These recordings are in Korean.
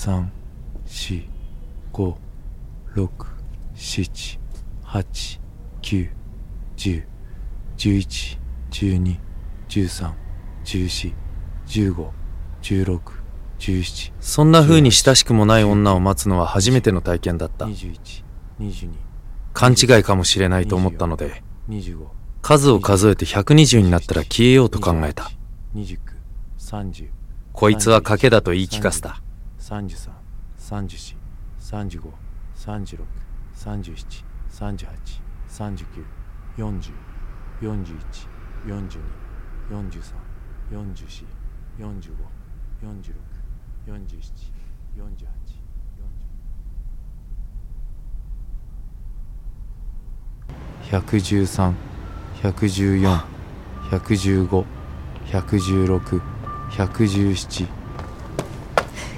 3 4 5 6 7 8 9 10 11 12 13 14 15 16 17そんな風に親しくもない女を待つのは初めての体験だった勘違いかもしれないと思ったので数を数えて120になったら消えようと考えたこいつは賭けだと言い聞かせた三十三、三十四、三十五、三十六、三十七、三十八、三十九、四十、四十一百十三、百十四、百十五、百十六、百十七。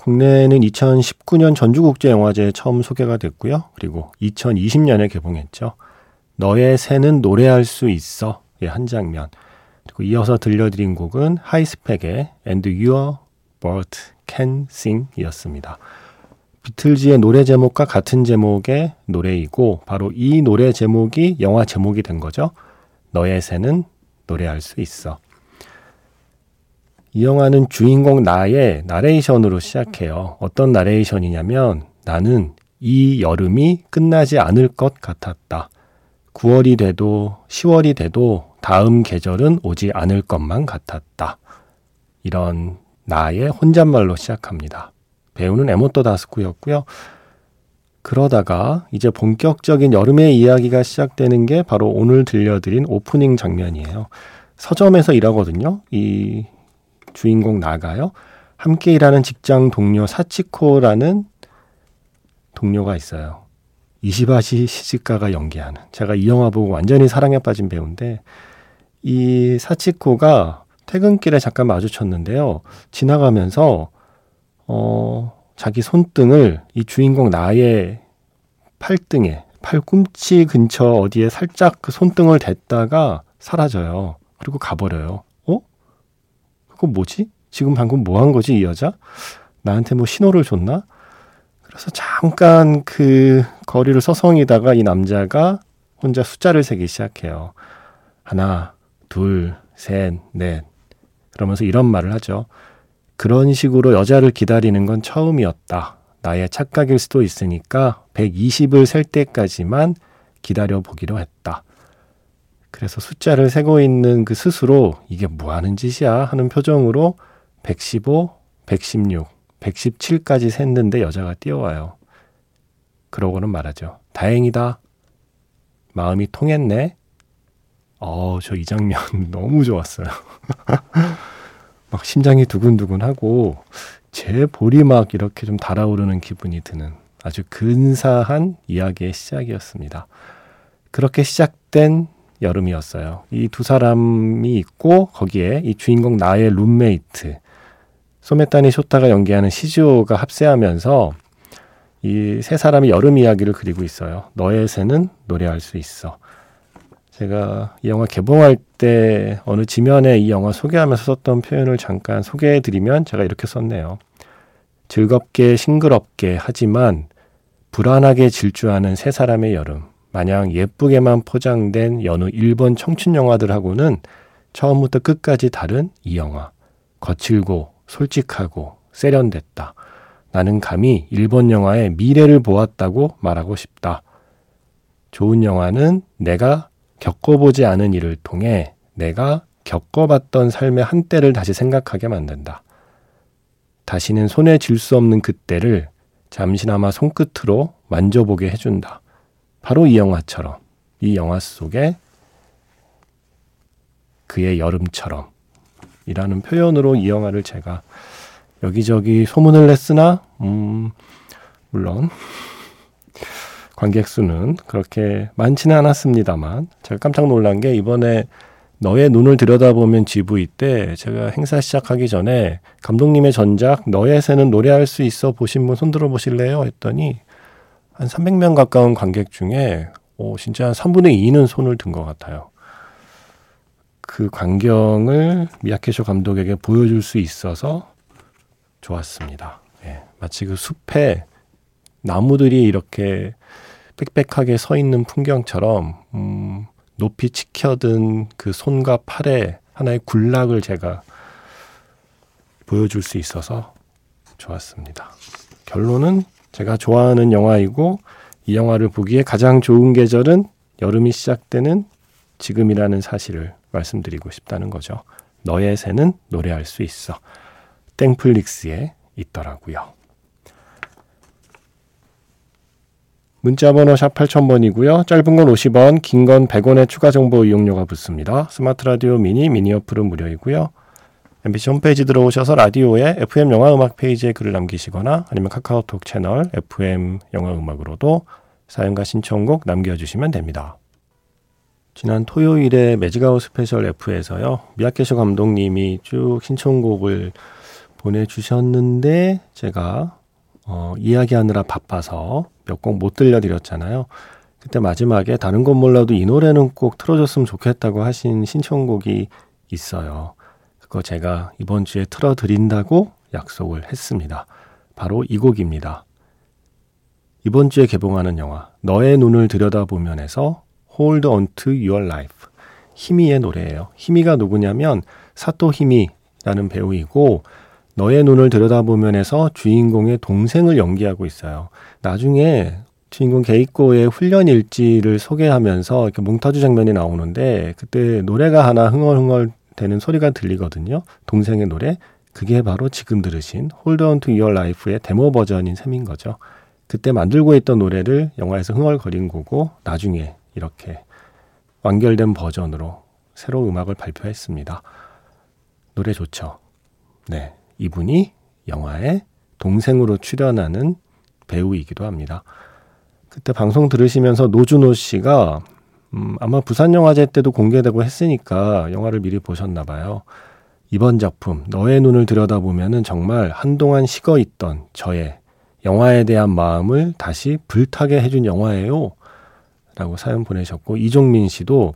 국내는 2019년 전주국제영화제에 처음 소개가 됐고요. 그리고 2020년에 개봉했죠. 너의 새는 노래할 수 있어. 의한 장면. 그리고 이어서 들려드린 곡은 하이스펙의 And Your Bird Can Sing 이었습니다. 비틀즈의 노래 제목과 같은 제목의 노래이고 바로 이 노래 제목이 영화 제목이 된 거죠. 너의 새는 노래할 수 있어. 이 영화는 주인공 나의 나레이션으로 시작해요. 어떤 나레이션이냐면 나는 이 여름이 끝나지 않을 것 같았다. 9월이 돼도 10월이 돼도 다음 계절은 오지 않을 것만 같았다. 이런 나의 혼잣말로 시작합니다. 배우는 에모토 다스쿠였고요. 그러다가 이제 본격적인 여름의 이야기가 시작되는 게 바로 오늘 들려드린 오프닝 장면이에요. 서점에서 일하거든요. 이 주인공 나가요. 함께 일하는 직장 동료 사치코라는 동료가 있어요. 이시바시 시즈카가 연기하는. 제가 이 영화 보고 완전히 사랑에 빠진 배우인데 이 사치코가 퇴근길에 잠깐 마주쳤는데요. 지나가면서 어, 자기 손등을 이 주인공 나의 팔등에, 팔꿈치 근처 어디에 살짝 그 손등을 댔다가 사라져요. 그리고 가버려요. 어? 그거 뭐지? 지금 방금 뭐 한 거지, 이 여자? 나한테 뭐 신호를 줬나? 그래서 잠깐 그 거리를 서성이다가 이 남자가 혼자 숫자를 세기 시작해요. 하나, 둘, 셋, 넷. 그러면서 이런 말을 하죠. 그런 식으로 여자를 기다리는 건 처음이었다. 나의 착각일 수도 있으니까 120을 셀 때까지만 기다려 보기로 했다. 그래서 숫자를 세고 있는 그 스스로 이게 뭐 하는 짓이야 하는 표정으로 115, 116, 117까지 샜는데 여자가 뛰어와요. 그러고는 말하죠. 다행이다. 마음이 통했네. 어, 저 이 장면 너무 좋았어요. 막 심장이 두근두근하고 제 볼이 막 이렇게 좀 달아오르는 기분이 드는 아주 근사한 이야기의 시작이었습니다. 그렇게 시작된 여름이었어요. 이 두 사람이 있고 거기에 이 주인공 나의 룸메이트 소메타니 쇼타가 연기하는 시즈오가 합세하면서 이 세 사람이 여름 이야기를 그리고 있어요. 너의 새는 노래할 수 있어. 제가 이 영화 개봉할 때 어느 지면에 이 영화 소개하면서 썼던 표현을 잠깐 소개해 드리면 제가 이렇게 썼네요. 즐겁게 싱그럽게 하지만 불안하게 질주하는 세 사람의 여름. 마냥 예쁘게만 포장된 여느 일본 청춘 영화들하고는 처음부터 끝까지 다른 이 영화. 거칠고 솔직하고 세련됐다. 나는 감히 일본 영화의 미래를 보았다고 말하고 싶다. 좋은 영화는 내가 겪어보지 않은 일을 통해 내가 겪어봤던 삶의 한때를 다시 생각하게 만든다. 다시는 손에 쥘 수 없는 그때를 잠시나마 손끝으로 만져보게 해준다. 바로 이 영화처럼, 이 영화 속에 그의 여름처럼 이라는 표현으로 이 영화를 제가 여기저기 소문을 냈으나, 음, 물론 관객 수는 그렇게 많지는 않았습니다만 제가 깜짝 놀란 게 이번에 너의 눈을 들여다보면 GV 때 제가 행사 시작하기 전에 감독님의 전작 너의 새는 노래할 수 있어 보신 분 손들어 보실래요? 했더니 한 300명 가까운 관객 중에 오, 진짜 한 3분의 2는 손을 든 것 같아요. 그 광경을 미야케쇼 감독에게 보여줄 수 있어서 좋았습니다. 예, 마치 그 숲에 나무들이 이렇게 빽빽하게 서 있는 풍경처럼 음, 높이 치켜든 그 손과 팔에 하나의 군락을 제가 보여줄 수 있어서 좋았습니다. 결론은 제가 좋아하는 영화이고 이 영화를 보기에 가장 좋은 계절은 여름이 시작되는 지금이라는 사실을 말씀드리고 싶다는 거죠. 너의 새는 노래할 수 있어. 땡플릭스에 있더라고요. 문자번호 샵 8000번이고요. 짧은 건 50원, 긴 건 100원의 추가 정보 이용료가 붙습니다. 스마트 라디오 미니, 미니 어플은 무료이고요. MBC 홈페이지 들어오셔서 라디오에 FM 영화 음악 페이지에 글을 남기시거나 아니면 카카오톡 채널 FM 영화 음악으로도 사연과 신청곡 남겨주시면 됩니다. 지난 토요일에 매직아워 스페셜 F에서요. 미야케쇼 감독님이 쭉 신청곡을 보내주셨는데 제가 어, 이야기하느라 바빠서 몇 곡 못 들려드렸잖아요. 그때 마지막에 다른 건 몰라도 이 노래는 꼭 틀어줬으면 좋겠다고 하신 신청곡이 있어요. 그거 제가 이번 주에 틀어드린다고 약속을 했습니다. 바로 이 곡입니다. 이번 주에 개봉하는 영화 너의 눈을 들여다보면에서 Hold On To Your Life 히미의 노래예요. 히미가 누구냐면 사토 히미라는 배우이고 너의 눈을 들여다보면에서 주인공의 동생을 연기하고 있어요. 나중에 주인공 게이코의 훈련 일지를 소개하면서 이렇게 몽타주 장면이 나오는데 그때 노래가 하나 흥얼흥얼 되는 소리가 들리거든요. 동생의 노래. 그게 바로 지금 들으신 On To Your Life의 데모 버전인 셈인 거죠. 그때 만들고 있던 노래를 영화에서 흥얼거린 거고 나중에 이렇게 완결된 버전으로 새로 음악을 발표했습니다. 노래 좋죠. 네. 이분이 영화에 동생으로 출연하는 배우이기도 합니다. 그때 방송 들으시면서 노준호 씨가 음, 아마 부산 영화제 때도 공개되고 했으니까 영화를 미리 보셨나 봐요. 이번 작품 너의 눈을 들여다보면은 정말 한동안 식어 있던 저의 영화에 대한 마음을 다시 불타게 해준 영화예요. 라고 사연 보내셨고 이종민 씨도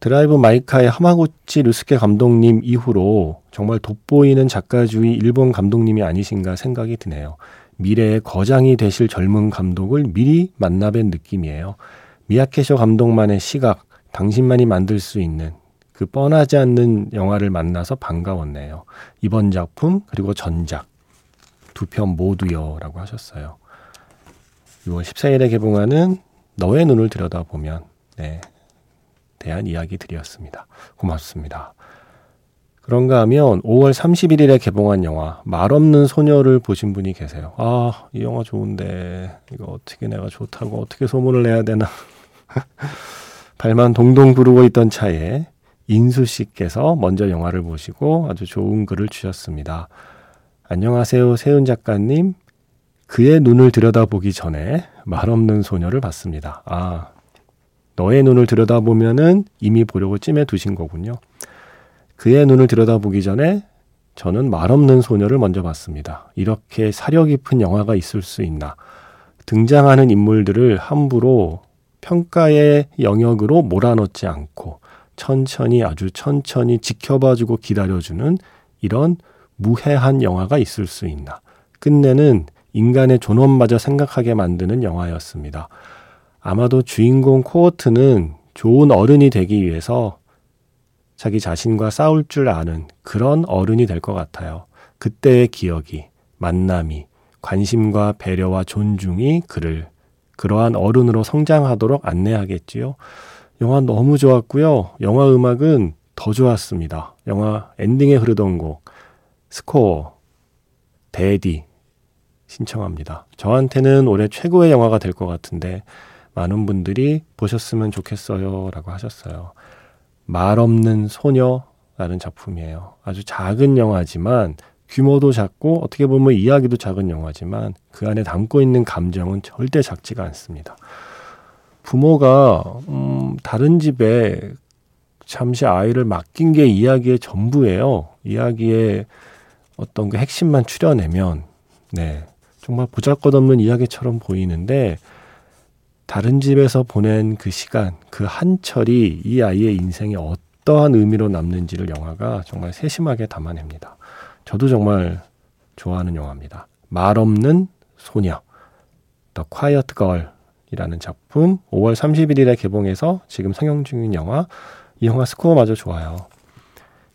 드라이브 마이카의 하마구치 류스케 감독님 이후로 정말 돋보이는 작가주의 일본 감독님이 아니신가 생각이 드네요. 미래의 거장이 되실 젊은 감독을 미리 만나뵌 느낌이에요. 미야케쇼 감독만의 시각, 당신만이 만들 수 있는 그 뻔하지 않는 영화를 만나서 반가웠네요. 이번 작품 그리고 전작 두 편 모두요라고 하셨어요. 6월 14일에 개봉하는 너의 눈을 들여다보면 네, 대한 이야기들이었습니다. 고맙습니다. 그런가 하면 5월 31일에 개봉한 영화 말 없는 소녀를 보신 분이 계세요. 아, 이 영화 좋은데 이거 어떻게 내가 좋다고 어떻게 소문을 내야 되나. 발만 동동 구르고 있던 차에 인수 씨께서 먼저 영화를 보시고 아주 좋은 글을 주셨습니다. 안녕하세요, 세훈 작가님. 그의 눈을 들여다보기 전에 말 없는 소녀를 봤습니다. 아, 너의 눈을 들여다보면은 이미 보려고 찜해 두신 거군요. 그의 눈을 들여다보기 전에 저는 말 없는 소녀를 먼저 봤습니다. 이렇게 사려 깊은 영화가 있을 수 있나. 등장하는 인물들을 함부로 평가의 영역으로 몰아넣지 않고 천천히 아주 천천히 지켜봐주고 기다려주는 이런 무해한 영화가 있을 수 있나. 끝내는 인간의 존엄마저 생각하게 만드는 영화였습니다. 아마도 주인공 코어트는 좋은 어른이 되기 위해서 자기 자신과 싸울 줄 아는 그런 어른이 될 것 같아요. 그때의 기억이, 만남이, 관심과 배려와 존중이 그를 그러한 어른으로 성장하도록 안내하겠지요. 영화 너무 좋았고요. 영화 음악은 더 좋았습니다. 영화 엔딩에 흐르던 곡, 스코어, 데디 신청합니다. 저한테는 올해 최고의 영화가 될 것 같은데 많은 분들이 보셨으면 좋겠어요. 라고 하셨어요. 말 없는 소녀라는 작품이에요. 아주 작은 영화지만 규모도 작고 어떻게 보면 이야기도 작은 영화지만 그 안에 담고 있는 감정은 절대 작지가 않습니다. 부모가 음, 다른 집에 잠시 아이를 맡긴 게 이야기의 전부예요. 이야기의 어떤 그 핵심만 추려내면 네 정말 보잘것없는 이야기처럼 보이는데 다른 집에서 보낸 그 시간, 그 한철이 이 아이의 인생에 어떠한 의미로 남는지를 영화가 정말 세심하게 담아냅니다. 저도 정말 좋아하는 영화입니다. 말 없는 소녀, The Quiet Girl이라는 작품 5월 31일에 개봉해서 지금 상영 중인 영화. 이 영화 스코어마저 좋아요.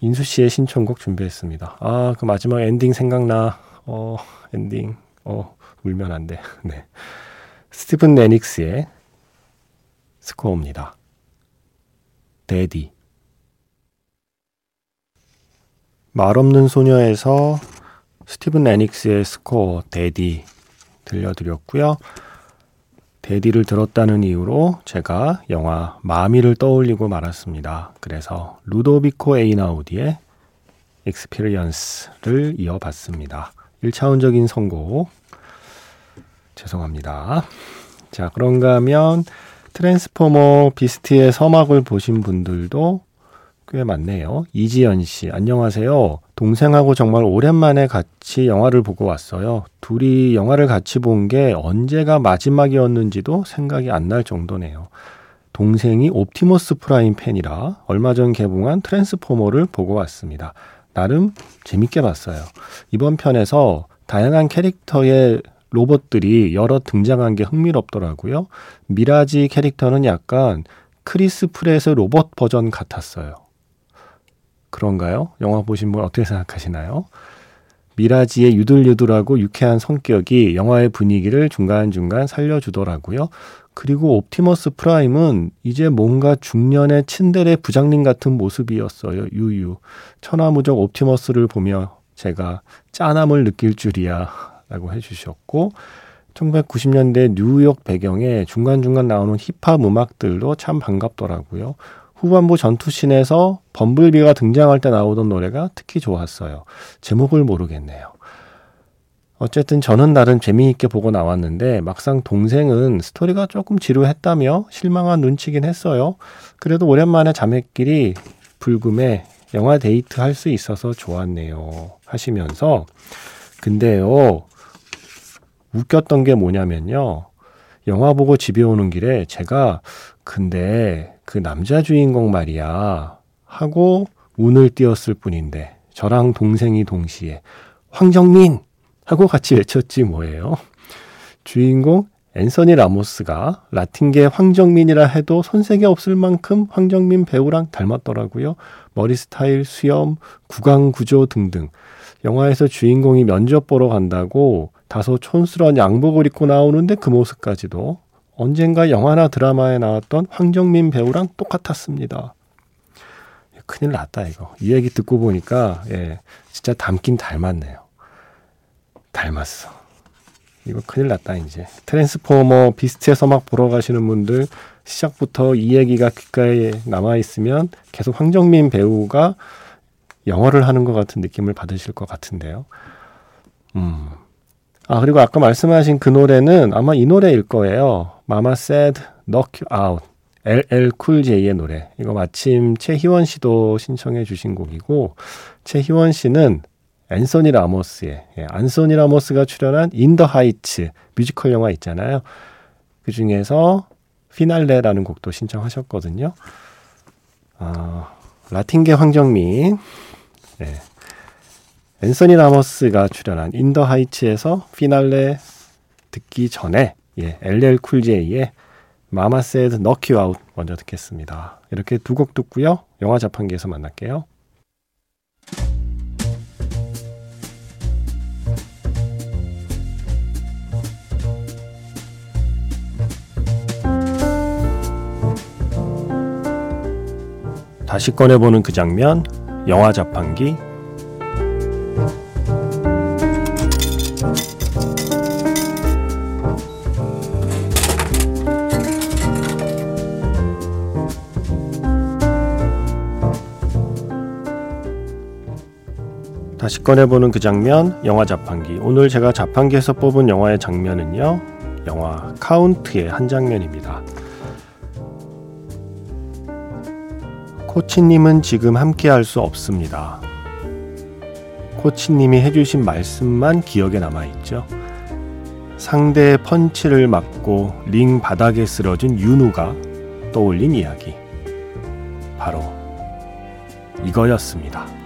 인수 씨의 신청곡 준비했습니다. 아, 그 마지막 엔딩 생각나. 어, 엔딩. 어, 울면 안 돼. 네. 스티븐 레닉스의 스코어입니다. Daddy. 말 없는 소녀에서 스티븐 레닉스의 스코어 Daddy 들려드렸고요. Daddy를 들었다는 이유로 제가 영화 마미를 떠올리고 말았습니다. 그래서 루도비코 에이나우디의 Experience를 이어봤습니다. 1차원적인 선곡 죄송합니다. 자, 그런가 하면 트랜스포머 비스트의 서막을 보신 분들도 꽤 많네요. 이지연 씨, 안녕하세요. 동생하고 정말 오랜만에 같이 영화를 보고 왔어요. 둘이 영화를 같이 본 게 언제가 마지막이었는지도 생각이 안 날 정도네요. 동생이 옵티머스 프라임 팬이라 얼마 전 개봉한 트랜스포머를 보고 왔습니다. 나름 재밌게 봤어요. 이번 편에서 다양한 캐릭터의 로봇들이 여러 등장한 게 흥미롭더라고요. 미라지 캐릭터는 약간 크리스 프랫의 로봇 버전 같았어요. 그런가요? 영화 보신 분 어떻게 생각하시나요? 미라지의 유들유들하고 유쾌한 성격이 영화의 분위기를 중간중간 살려주더라고요. 그리고 옵티머스 프라임은 이제 뭔가 중년의 츤데레 부장님 같은 모습이었어요. 유유. 천하무적 옵티머스를 보며 제가 짠함을 느낄 줄이야. 라고 해주셨고, 1990년대 뉴욕 배경에 중간중간 나오는 힙합 음악들도 참 반갑더라고요. 후반부 전투씬에서 범블비가 등장할 때 나오던 노래가 특히 좋았어요. 제목을 모르겠네요. 어쨌든 저는 나름 재미있게 보고 나왔는데 막상 동생은 스토리가 조금 지루했다며 실망한 눈치긴 했어요. 그래도 오랜만에 자매끼리 불금에 영화 데이트 할 수 있어서 좋았네요. 하시면서 근데요 웃겼던 게 뭐냐면요. 영화 보고 집에 오는 길에 제가 근데 그 남자 주인공 말이야 하고 운을 띄었을 뿐인데 저랑 동생이 동시에 황정민 하고 같이 외쳤지 뭐예요. 주인공 앤서니 라모스가 라틴계 황정민이라 해도 손색이 없을 만큼 황정민 배우랑 닮았더라고요. 머리 스타일, 수염, 구강 구조 등등. 영화에서 주인공이 면접 보러 간다고 다소 촌스러운 양복을 입고 나오는데 그 모습까지도 언젠가 영화나 드라마에 나왔던 황정민 배우랑 똑같았습니다. 큰일 났다 이거. 이 얘기 듣고 보니까 예, 진짜 닮긴 닮았네요. 닮았어. 이거 큰일 났다 이제. 트랜스포머 비스트의 서막 보러 가시는 분들 시작부터 이 얘기가 귓가에 남아 있으면 계속 황정민 배우가 영어를 하는 것 같은 느낌을 받으실 것 같은데요. 음. 아, 그리고 아까 말씀하신 그 노래는 아마 이 노래일 거예요. Mama Said Knock You Out. LL Cool J의 노래. 이거 마침 최희원 씨도 신청해 주신 곡이고, 최희원 씨는 앤소니 라모스의, 예, 안소니 라모스가 출연한 In the Heights 뮤지컬 영화 있잖아요. 그 중에서 피날레라는 곡도 신청하셨거든요. 아, 라틴계 황정민, 예, 앤서니 라모스가 출연한 In the Heights에서 피날레 듣기 전에 예, LL Cool J의 Mama Said Knock You Out 먼저 듣겠습니다. 이렇게 두 곡 듣고요. 영화 자판기에서 만날게요. 다시 꺼내보는 그 장면, 영화 자판기 다시 꺼내보는 그 장면, 영화 자판기. 오늘 제가 자판기에서 뽑은 영화의 장면은요, 영화 카운트의 한 장면입니다. 코치님은 지금 함께 할 수 없습니다. 코치님이 해주신 말씀만 기억에 남아있죠. 상대의 펀치를 맞고 링 바닥에 쓰러진 윤우가 떠올린 이야기. 바로 이거였습니다.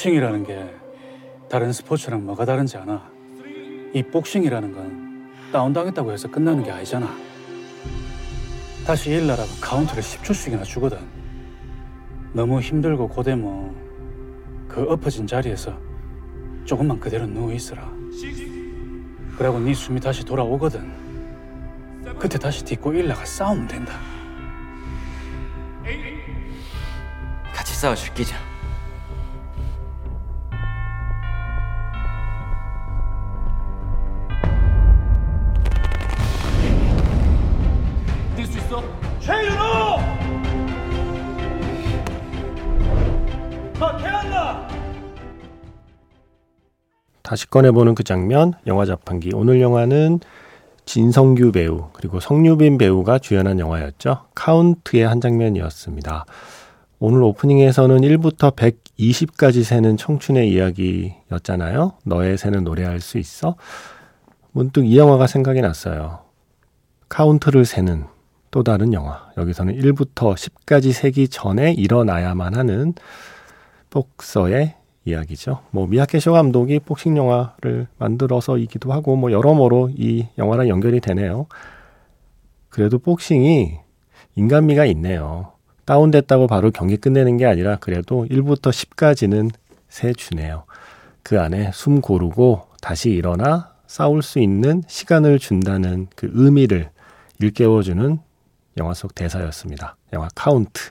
복싱이라는 게 다른 스포츠랑 뭐가 다른지 아나? 이 복싱이라는 건 다운당했다고 해서 끝나는 게 아니잖아. 다시 일나라고 카운트를 10초씩이나 주거든. 너무 힘들고 고되면 그 엎어진 자리에서 조금만 그대로 누워 있어라. 그러고 네 숨이 다시 돌아오거든. 그때 다시 딛고 일나가 싸우면 된다. 같이 싸워 죽기자. 다시 꺼내보는 그 장면, 영화 자판기. 오늘 영화는 진성규 배우, 그리고 성유빈 배우가 주연한 영화였죠. 카운트의 한 장면이었습니다. 오늘 오프닝에서는 1부터 120까지 세는 청춘의 이야기였잖아요. 너의 새는 노래할 수 있어? 문득 이 영화가 생각이 났어요. 카운트를 세는 또 다른 영화. 여기서는 1부터 10까지 세기 전에 일어나야만 하는 복서의 이야기죠. 뭐 미야케쇼 감독이 복싱 영화를 만들어서이기도 하고 뭐 여러모로 이 영화랑 연결이 되네요. 그래도 복싱이 인간미가 있네요. 다운됐다고 바로 경기 끝내는 게 아니라 그래도 1부터 10까지는 세 주네요. 그 안에 숨 고르고 다시 일어나 싸울 수 있는 시간을 준다는 그 의미를 일깨워주는 영화 속 대사였습니다. 영화 카운트.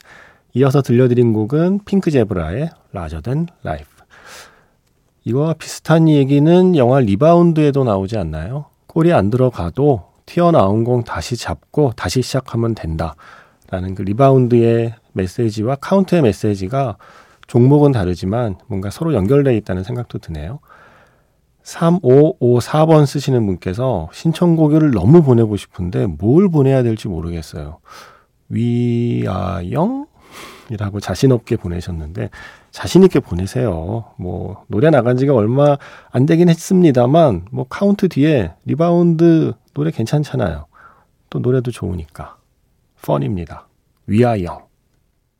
이어서 들려드린 곡은 Pink Zebra의 Larger Than Life. 이와 비슷한 얘기는 영화 리바운드에도 나오지 않나요? 골이 안 들어가도 튀어나온 공 다시 잡고 다시 시작하면 된다. 라는 그 리바운드의 메시지와 카운트의 메시지가 종목은 다르지만 뭔가 서로 연결되어 있다는 생각도 드네요. 3554번 쓰시는 분께서 신청곡을 너무 보내고 싶은데 뭘 보내야 될지 모르겠어요. We Are Young? 이라고 자신 없게 보내셨는데 자신 있게 보내세요. 뭐 노래 나간 지가 얼마 안 되긴 했습니다만 뭐 카운트 뒤에 리바운드 노래 괜찮잖아요. 또 노래도 좋으니까 펀입니다. 위아영